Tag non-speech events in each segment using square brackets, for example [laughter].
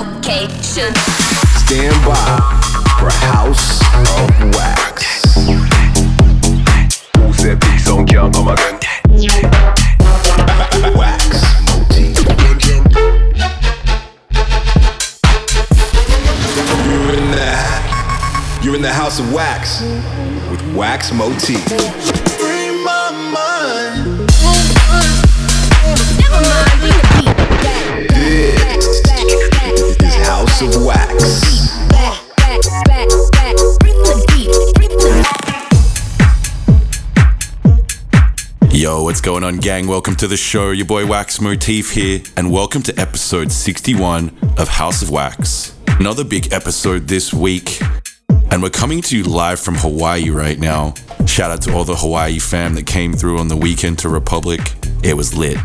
location. Stand by for House of Wax. Who said big song can't come again? Wax motif. You're in the, you're in the House of Wax with Wax Motif. Free my mind. Never mind, bring the Yo, what's going on, gang? Welcome to the show. Your boy Wax Motif here, and welcome to episode 61 of House of Wax. Another big episode this week, and we're coming to you live from Hawaii right now. Shout out to all the Hawaii fam that came through on the weekend to Republic. It was lit.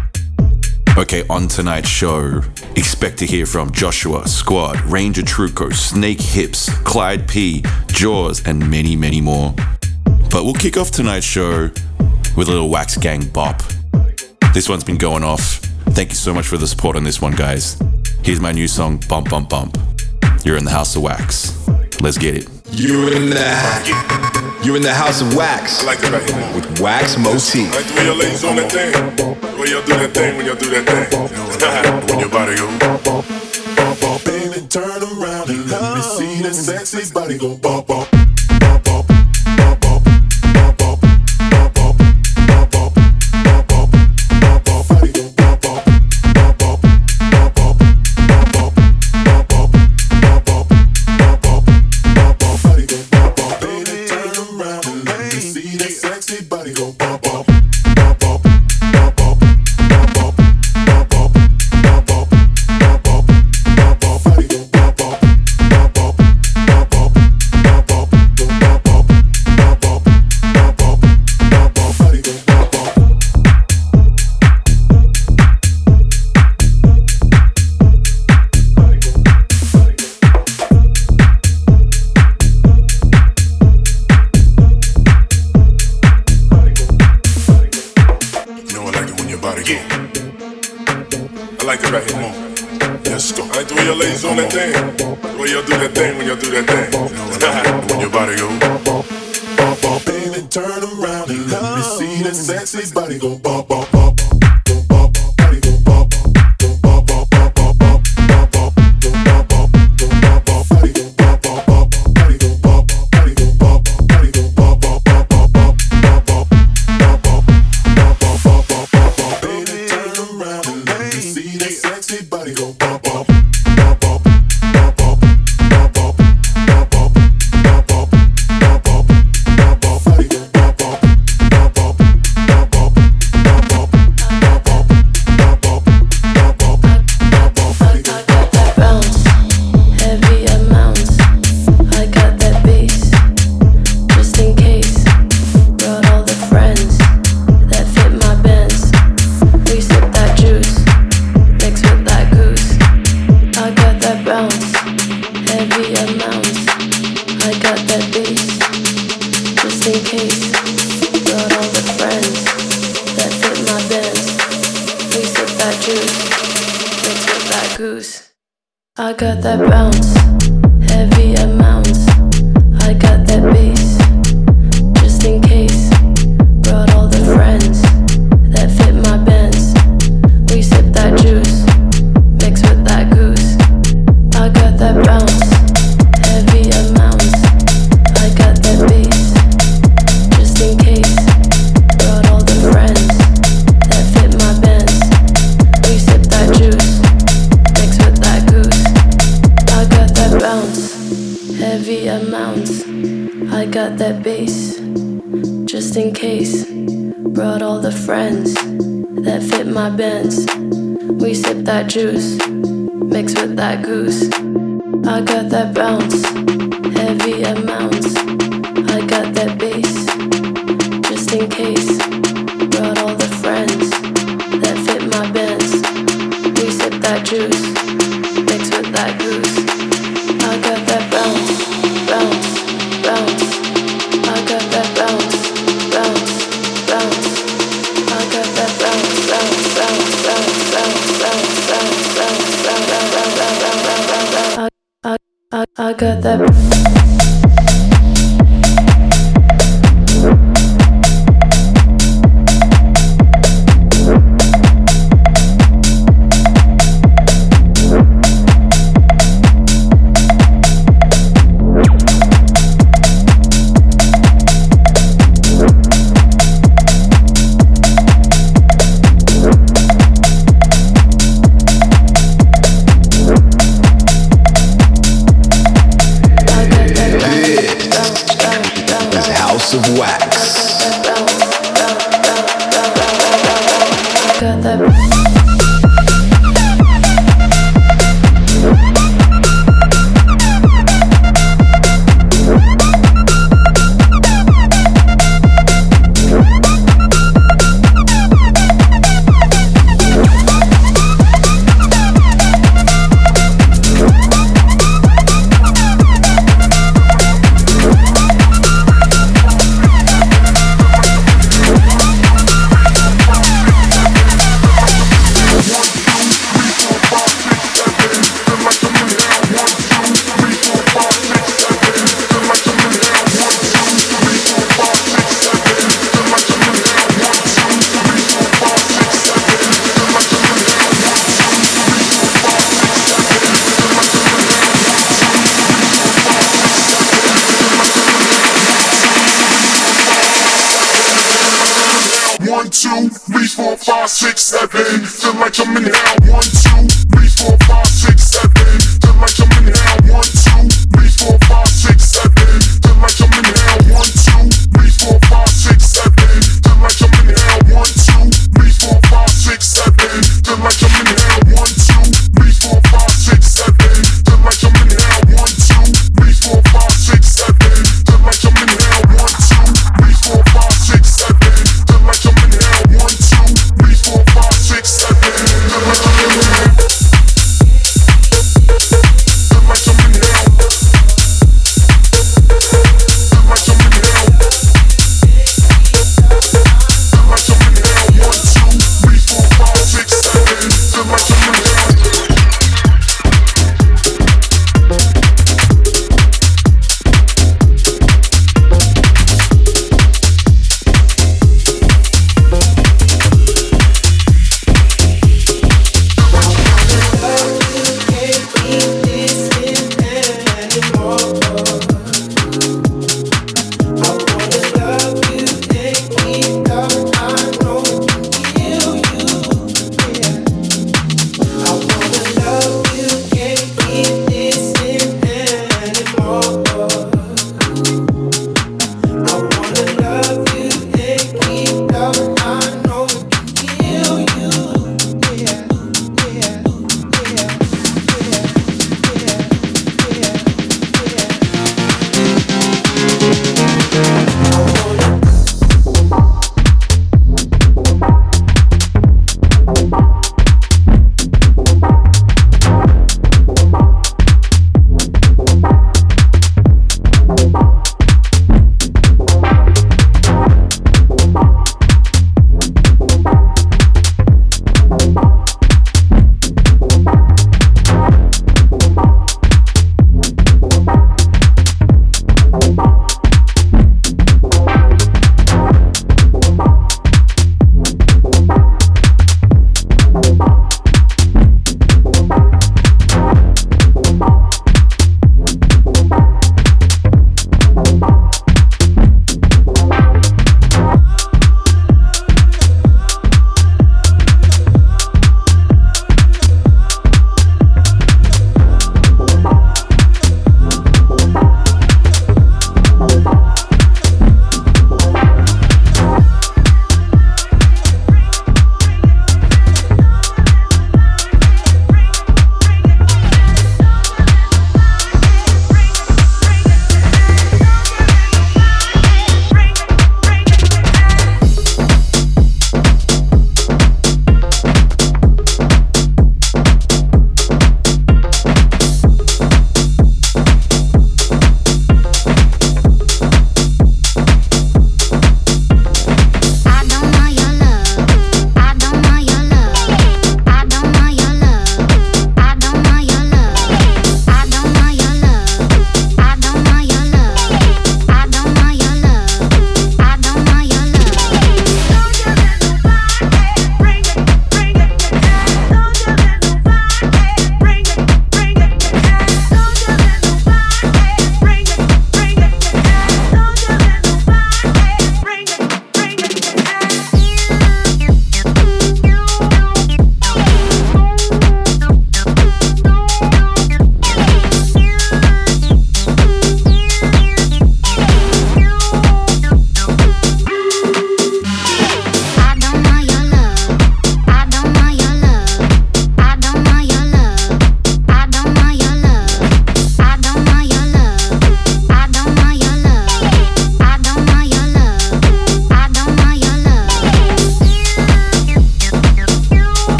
Okay, on tonight's show, expect to hear from Joshua, Squad, Ranger Trucco, Snake Hips, Clyde P, Jaws, and many, many more. But we'll kick off tonight's show with a little Wax Gang bop. This one's been going off. Thank you so much for the support on this one, guys. Here's my new song, Bump Bump Bump. You're in the House of Wax. Let's get it. You're in the you're in the House of Wax I like that with Wax Motif. Like the way your ladies on that thing. When y'all do that thing, when y'all do that thing. [laughs] when your body go. Baby, turn around and let me see that sexy body go bump, bump. Bump, bump, I got that bounce, heavy amounts. Juice, mix with that goose. I got that bounce,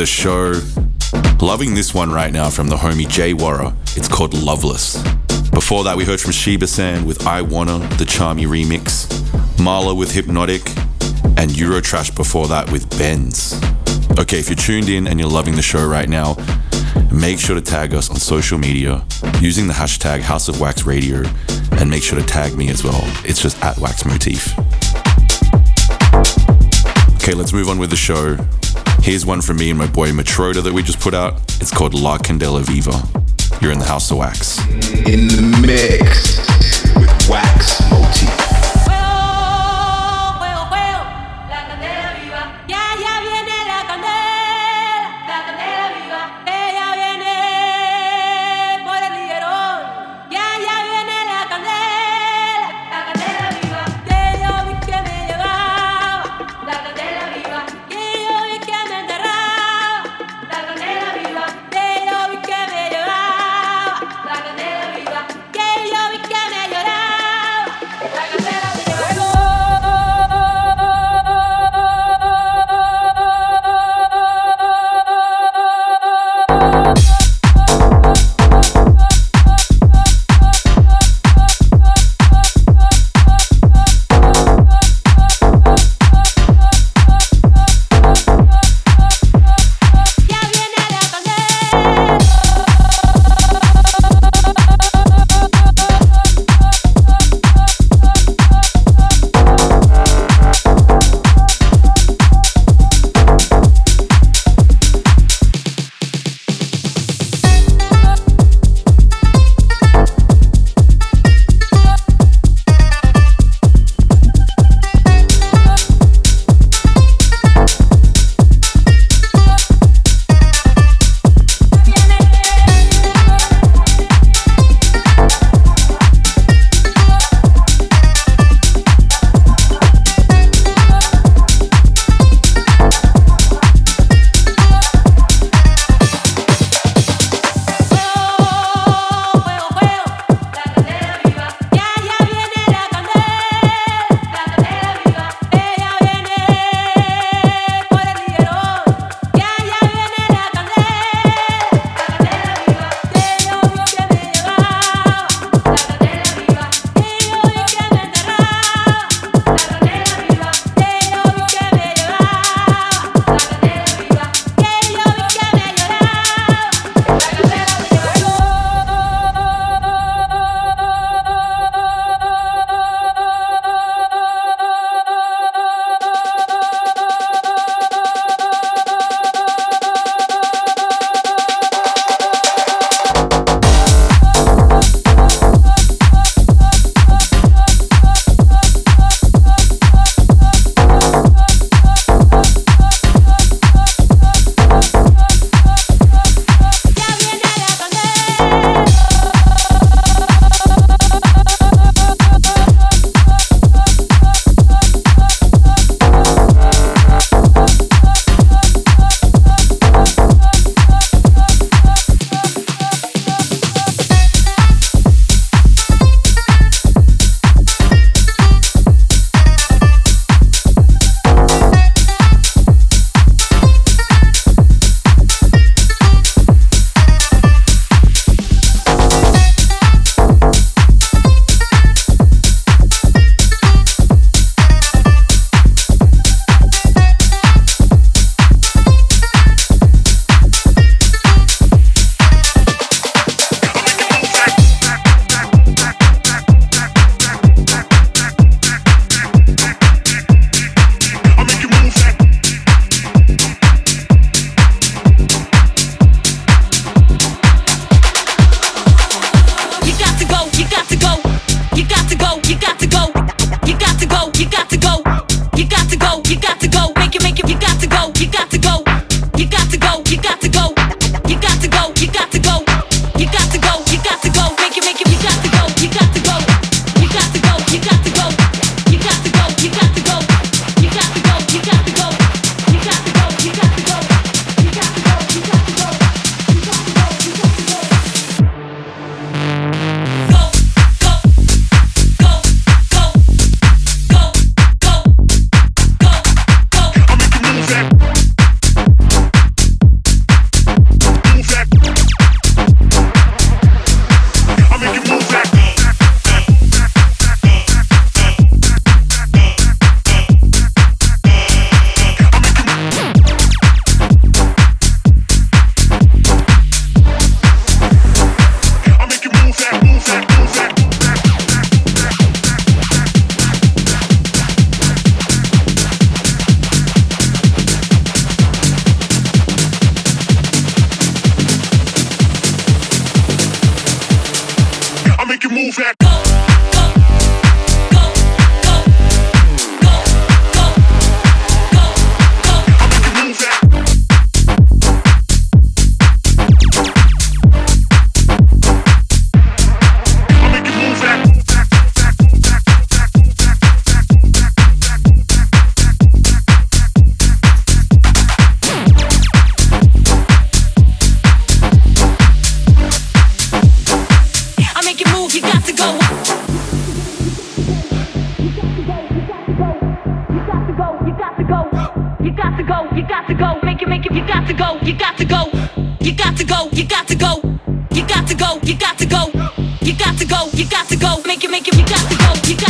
the show. Loving this one right now from the homie Jay Warra. It's called Loveless. Before that, we heard from Shiba San with I Wanna, the Charmy remix, Marla with Hypnotic, and Eurotrash before that with Benz. Okay, if you're tuned in and you're loving the show right now, make sure to tag us on social media using the hashtag House of Wax Radio and make sure to tag me as well. It's just at Wax Motif. Okay, let's move on with the show. Here's one from me and my boy Matroda that we just put out. It's called La Candela Viva. You're in the House of Wax. In the mix go, you got to go, you got to go, you got to go, you got to go, you got to go. To go, you got to go, you got to go, you got to go, you got to go, you got to go, you got to go, you got to go, make it, make it, you got to go, you got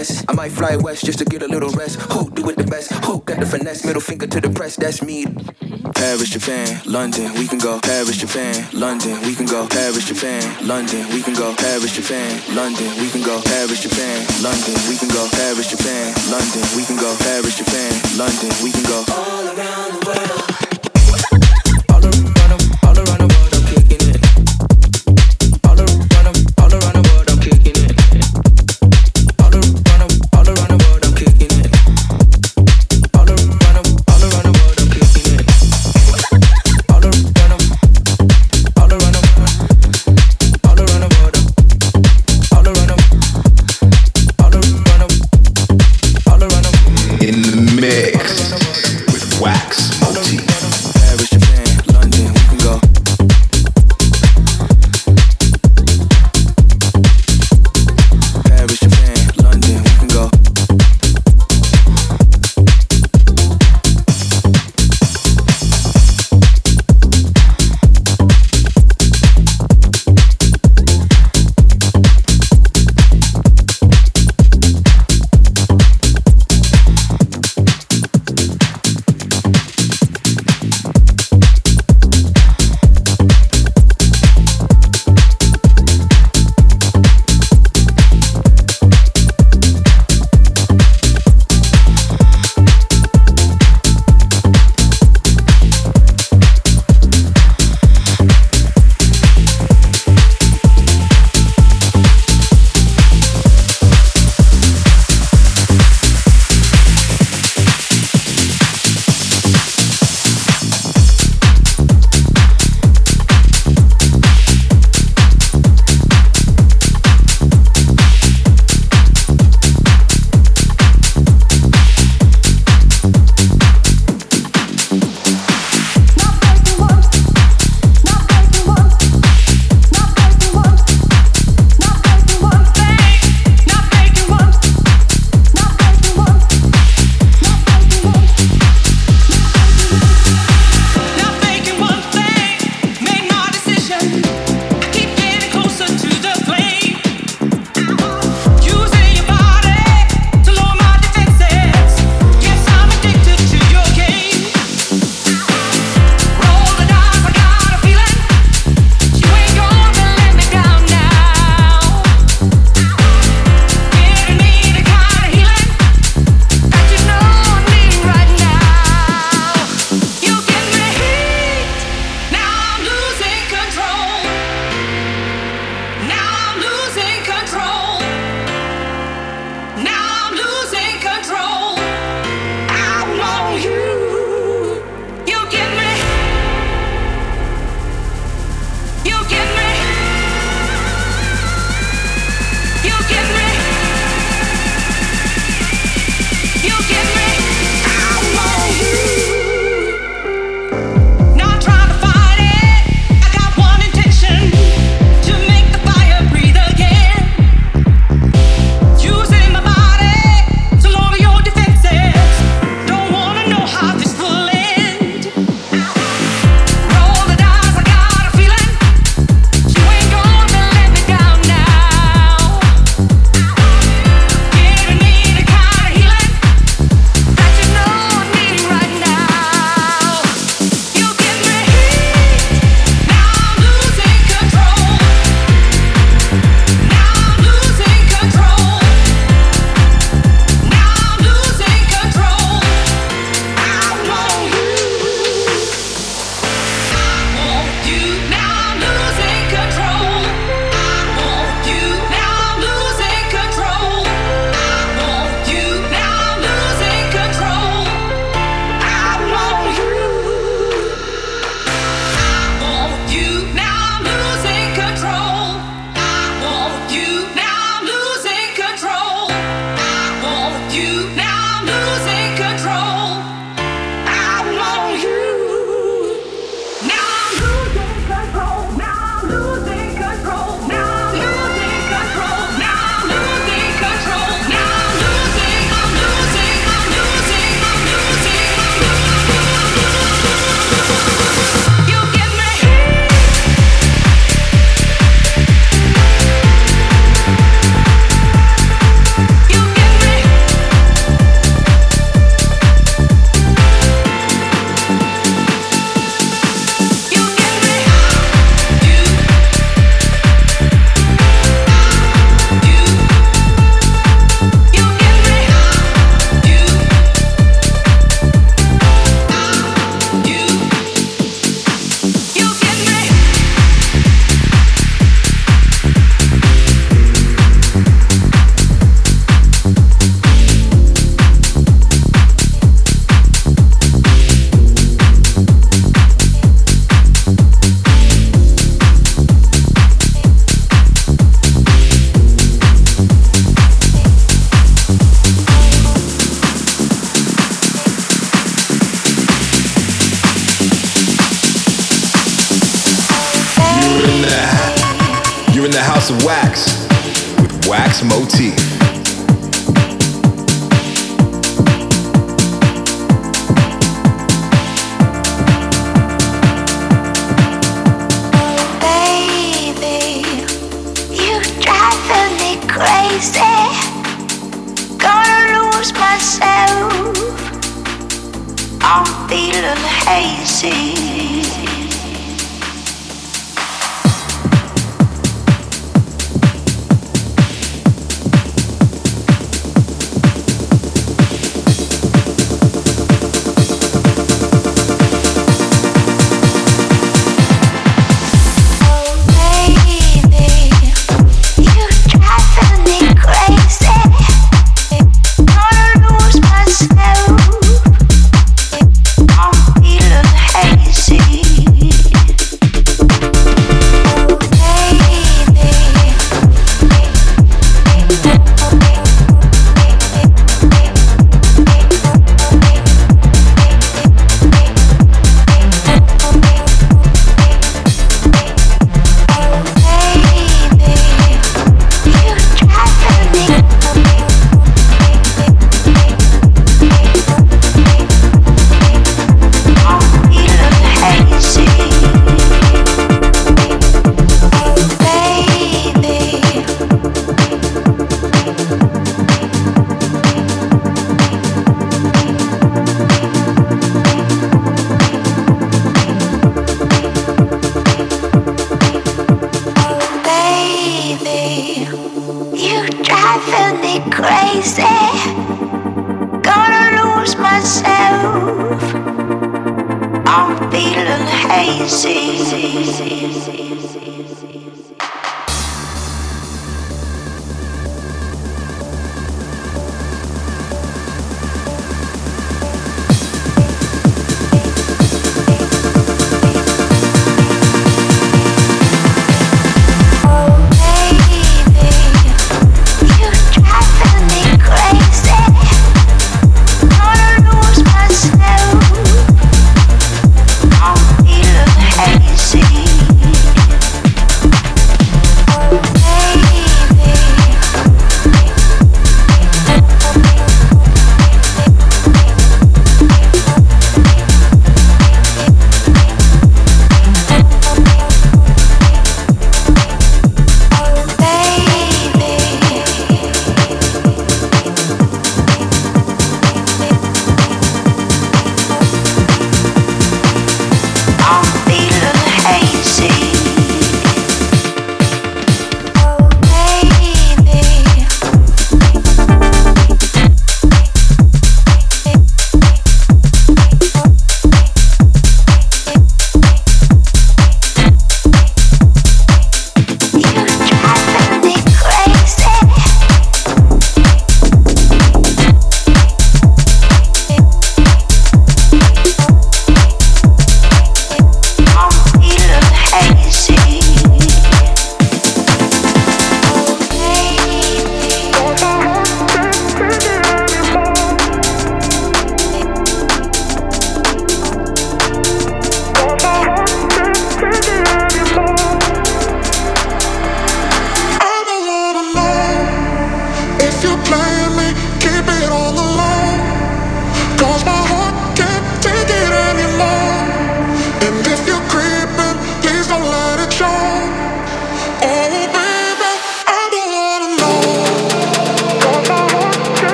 I might fly west just to get a little rest. Who do it the best? Who got the finesse? Middle finger to the press, that's me. Paris, Japan, London, we can go. Paris, Japan, London, we can go. Paris, Japan, London, we can go. Paris, Japan, London, we can go. Paris, Japan, London, we can go. Paris, Japan, London, we can go. Paris, Japan, London, we can go. All around the world.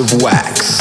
Of Wax.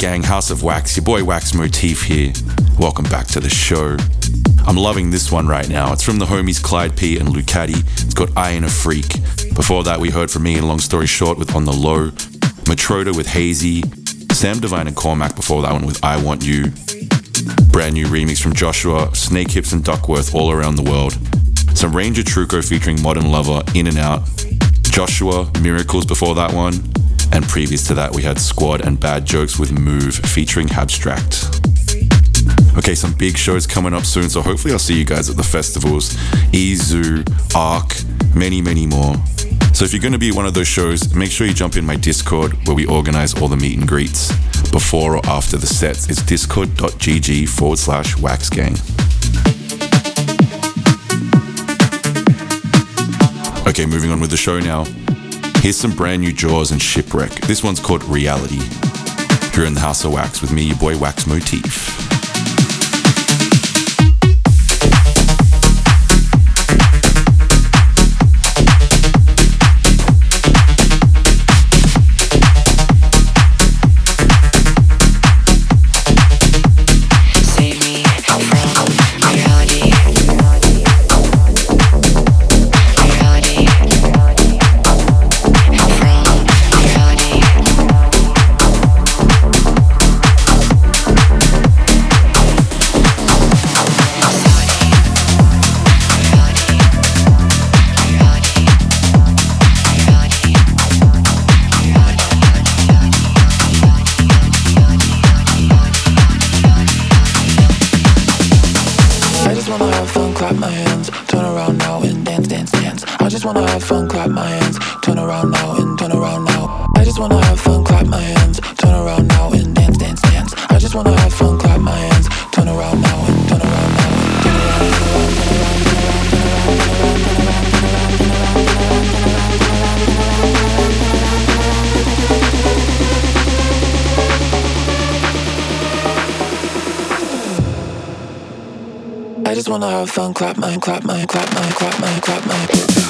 Gang. House of Wax. Your boy Wax Motif here. Welcome back to the show. I'm loving this one right now. It's from the homies Clyde P and Lucati. It's got I Ain't a Freak. Before that, we heard from me in Long Story Short with On the Low, Matroda with Hazy, Sam Divine and Cormac before that one with I Want You. Brand new remix from Joshwa, Snake Hips and Duckworth all around the world. Some Ranger Trucco featuring Modern Lover, In and Out. Joshwa, Miracles before that one. And previous to that, we had Squad and Bad Jokes with Move featuring Abstract. Okay, some big shows coming up soon, so hopefully I'll see you guys at the festivals. Izu, Arc, many, many more. So if you're going to be at one of those shows, make sure you jump in my Discord where we organize all the meet and greets before or after the sets. It's discord.gg forward slash waxgang. Okay, moving on with the show now. Here's some brand new Jaws and Shipwreck. This one's called Reality. Here in the House of Wax with me, your boy Wax Motif. wanna have fun, clap my, clap my, clap my, clap my, clap my, clap my.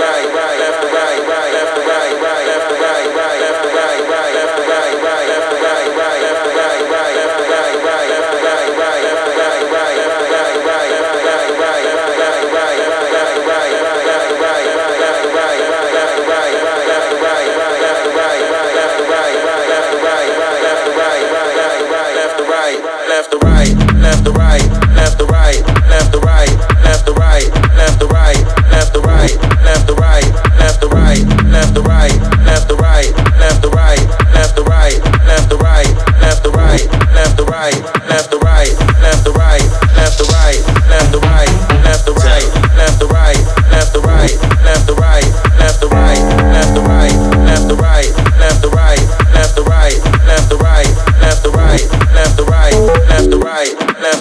left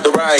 the right,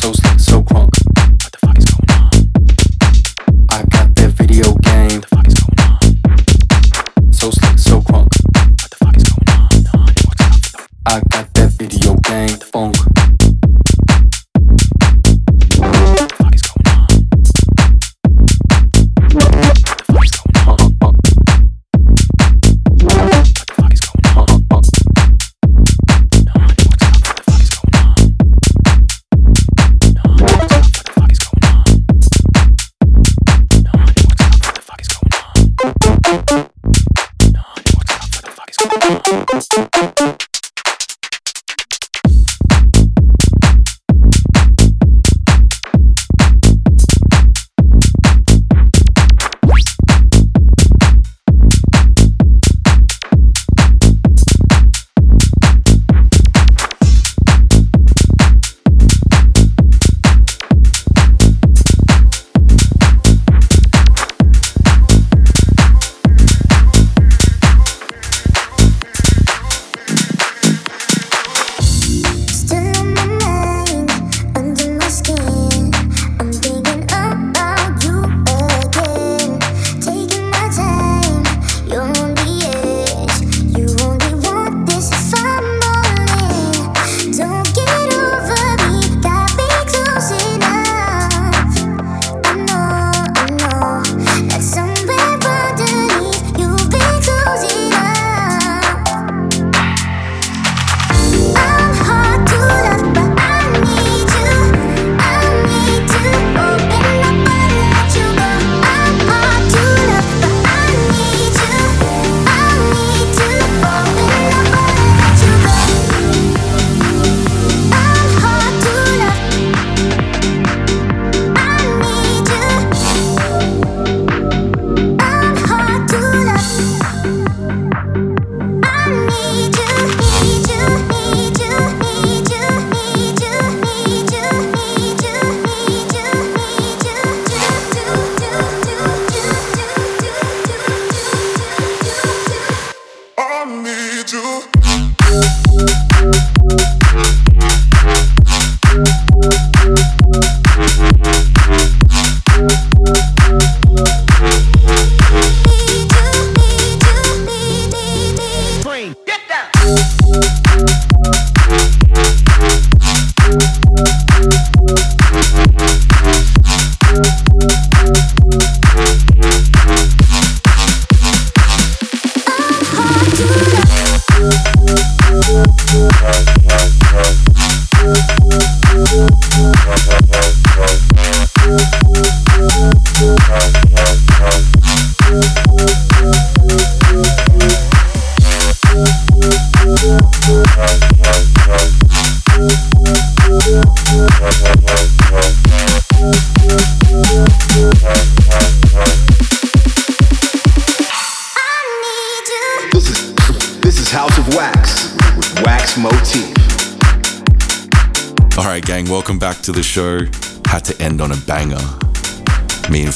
so slick, so crunk. What the fuck is going on? I got that video game. The? So slick, so crunk. What the fuck is going on? I got that video game. The funk.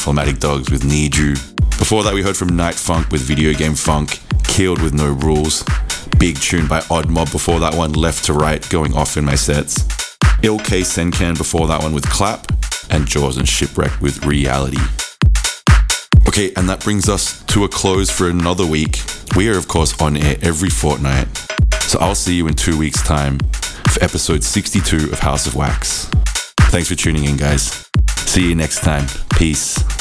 Phlegmatic Dogs with Need You. Before that, we heard from Night Funk with Video Game Funk, Killed with No Rules. Big tune by Odd Mob before that one, Left to Right, going off in my sets. Ilkay Sencan before that one with Clap, and Jaws and Shipwreck with Reality. Okay, and that brings us to a close for another week. We are, of course, on air every fortnight. So I'll see you in two weeks' time for episode 62 of House of Wax. Thanks for tuning in, guys. See you next time. Peace.